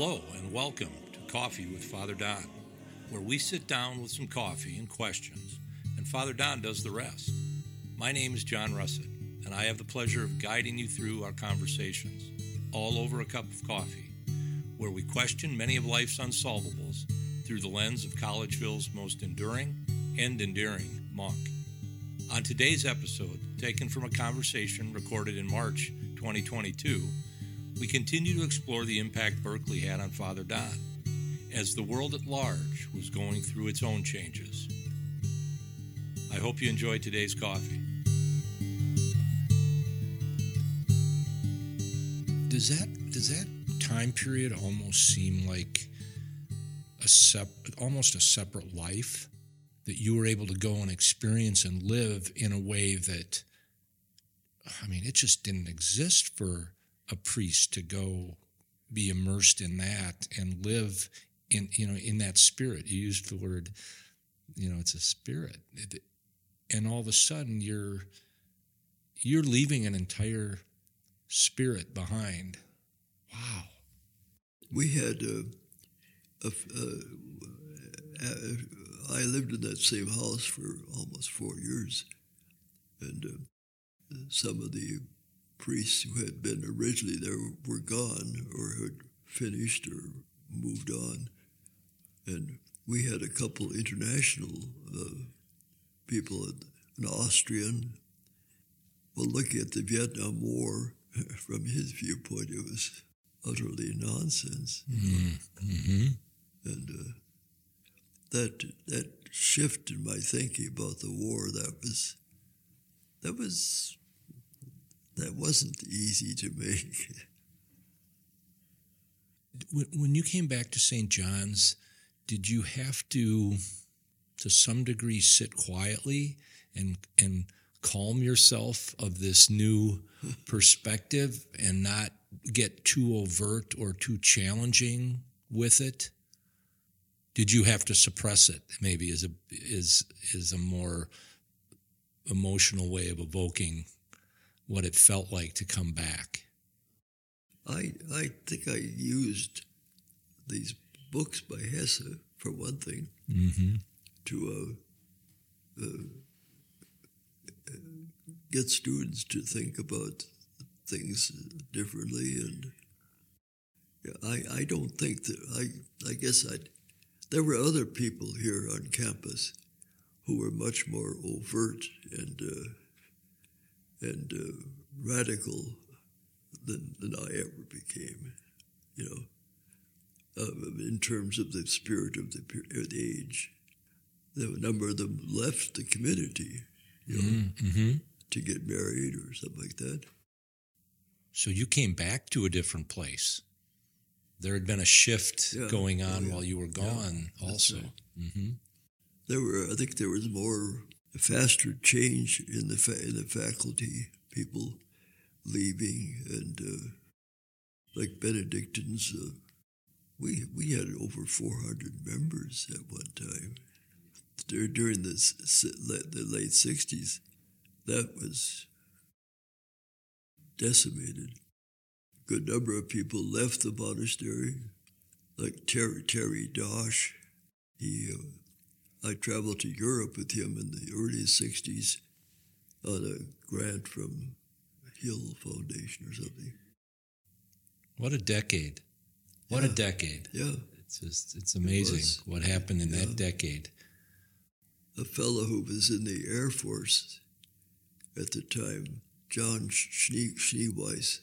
Hello, and welcome to Coffee with Father Don, where we sit down with some coffee and questions, and Father Don does the rest. My name is John Russet, and I have the pleasure of guiding you through our conversations, all over a cup of coffee, where we question many of life's unsolvables through the lens of Collegeville's most enduring and endearing monk. On today's episode, taken from a conversation recorded in March 2022, we continue to explore the impact Berkeley had on Father Don as the world at large was going through its own changes. I hope you enjoyed today's coffee. Does that does that time period almost seem like a sep- almost a separate life that you were able to go and experience and live in a way that I mean it just didn't exist for a priest to go be immersed in that and live in you know in that spirit. You used the word you know it's a spirit. And all of a sudden you're you're leaving an entire spirit behind. Wow. We had uh, a, a, a, I lived in that same house for almost four years. And uh, some of the priests who had been originally there were gone or had finished or moved on. And we had a couple international uh, people, an Austrian. Well, looking at the Vietnam War from his viewpoint, it was utterly nonsense. Mm-hmm. And uh, that that shift in my thinking about the war that was that was that wasn't easy to make. When you came back to St. John's, did you have to, to some degree, sit quietly and and calm yourself of this new perspective and not get too overt or too challenging with it? Did you have to suppress it? Maybe is a is is a more emotional way of evoking what it felt like to come back? I I think I used these books by Hesse for one thing mm-hmm. to uh, uh, get students to think about things differently, and I I don't think that I I guess I there were other people here on campus who were much more overt and. Uh, and uh, radical than, than I ever became, you know, uh, in terms of the spirit of the, of the age. A number of them left the community, you know, mm-hmm. to get married or something like that. So you came back to a different place. There had been a shift yeah. going on oh, yeah. while you were gone, yeah, also. Right. Mm-hmm. There were, I think, there was more faster change in the fa- in the faculty, people leaving, and uh, like Benedictines, uh, we we had over 400 members at one time. During the the late 60s, that was decimated. A good number of people left the monastery, like Terry Terry Dosh. He uh, I traveled to Europe with him in the early 60s on a grant from Hill Foundation or something. What a decade. What yeah. a decade. Yeah. It's just, it's amazing it what happened in yeah. that decade. A fellow who was in the Air Force at the time, John Schnie- Schneeweiss,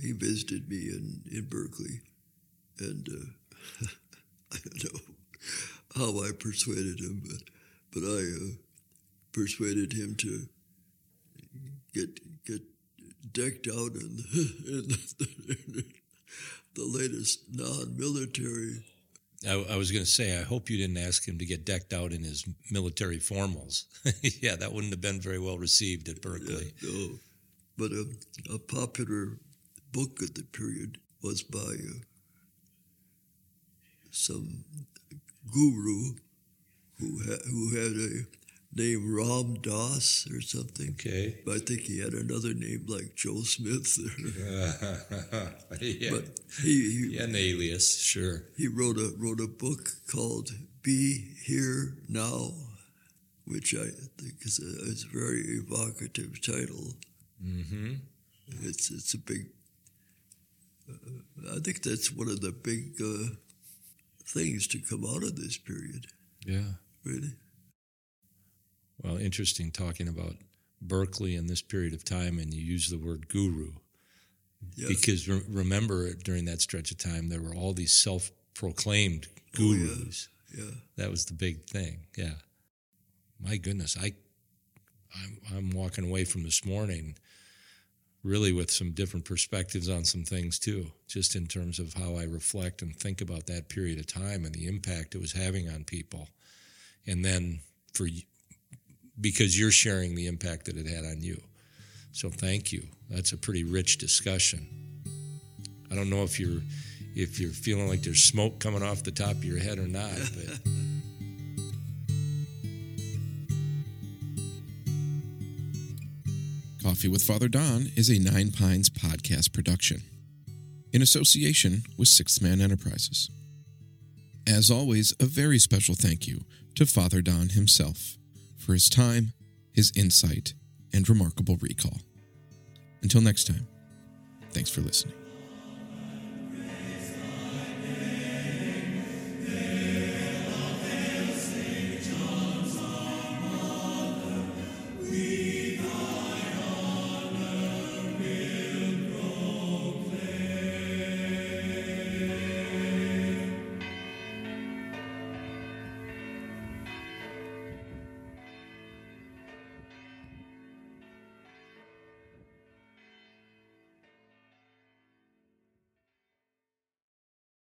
he visited me in, in Berkeley. And uh, I don't know how I persuaded him, but but I uh, persuaded him to get get decked out in, in, the, in the, latest non-military. I, I was going to say, I hope you didn't ask him to get decked out in his military formals. yeah, that wouldn't have been very well received at Berkeley. Yeah, no, but a, a popular book at the period was by uh, some guru who, ha- who had a name Ram Dass or something. Okay. But I think he had another name like Joe Smith. yeah. but he he, yeah, an alias, sure. he wrote a wrote a book called "Be Here Now," which I think is a, is a very evocative title. Mm-hmm. It's it's a big. Uh, I think that's one of the big uh, things to come out of this period. Yeah. Really. Well, interesting talking about Berkeley in this period of time, and you use the word guru. Yes. Because re- remember, during that stretch of time, there were all these self proclaimed Oh, yeah. gurus. yeah. That was the big thing. Yeah. My goodness, I, I'm, I'm walking away from this morning really with some different perspectives on some things too, just in terms of how I reflect and think about that period of time and the impact it was having on people. And then for because you're sharing the impact that it had on you. So thank you. That's a pretty rich discussion. I don't know if you're if you're feeling like there's smoke coming off the top of your head or not, but Coffee with Father Don is a Nine Pines podcast production in association with Sixth Man Enterprises. As always, a very special thank you to Father Don himself for his time, his insight, and remarkable recall. Until next time, thanks for listening.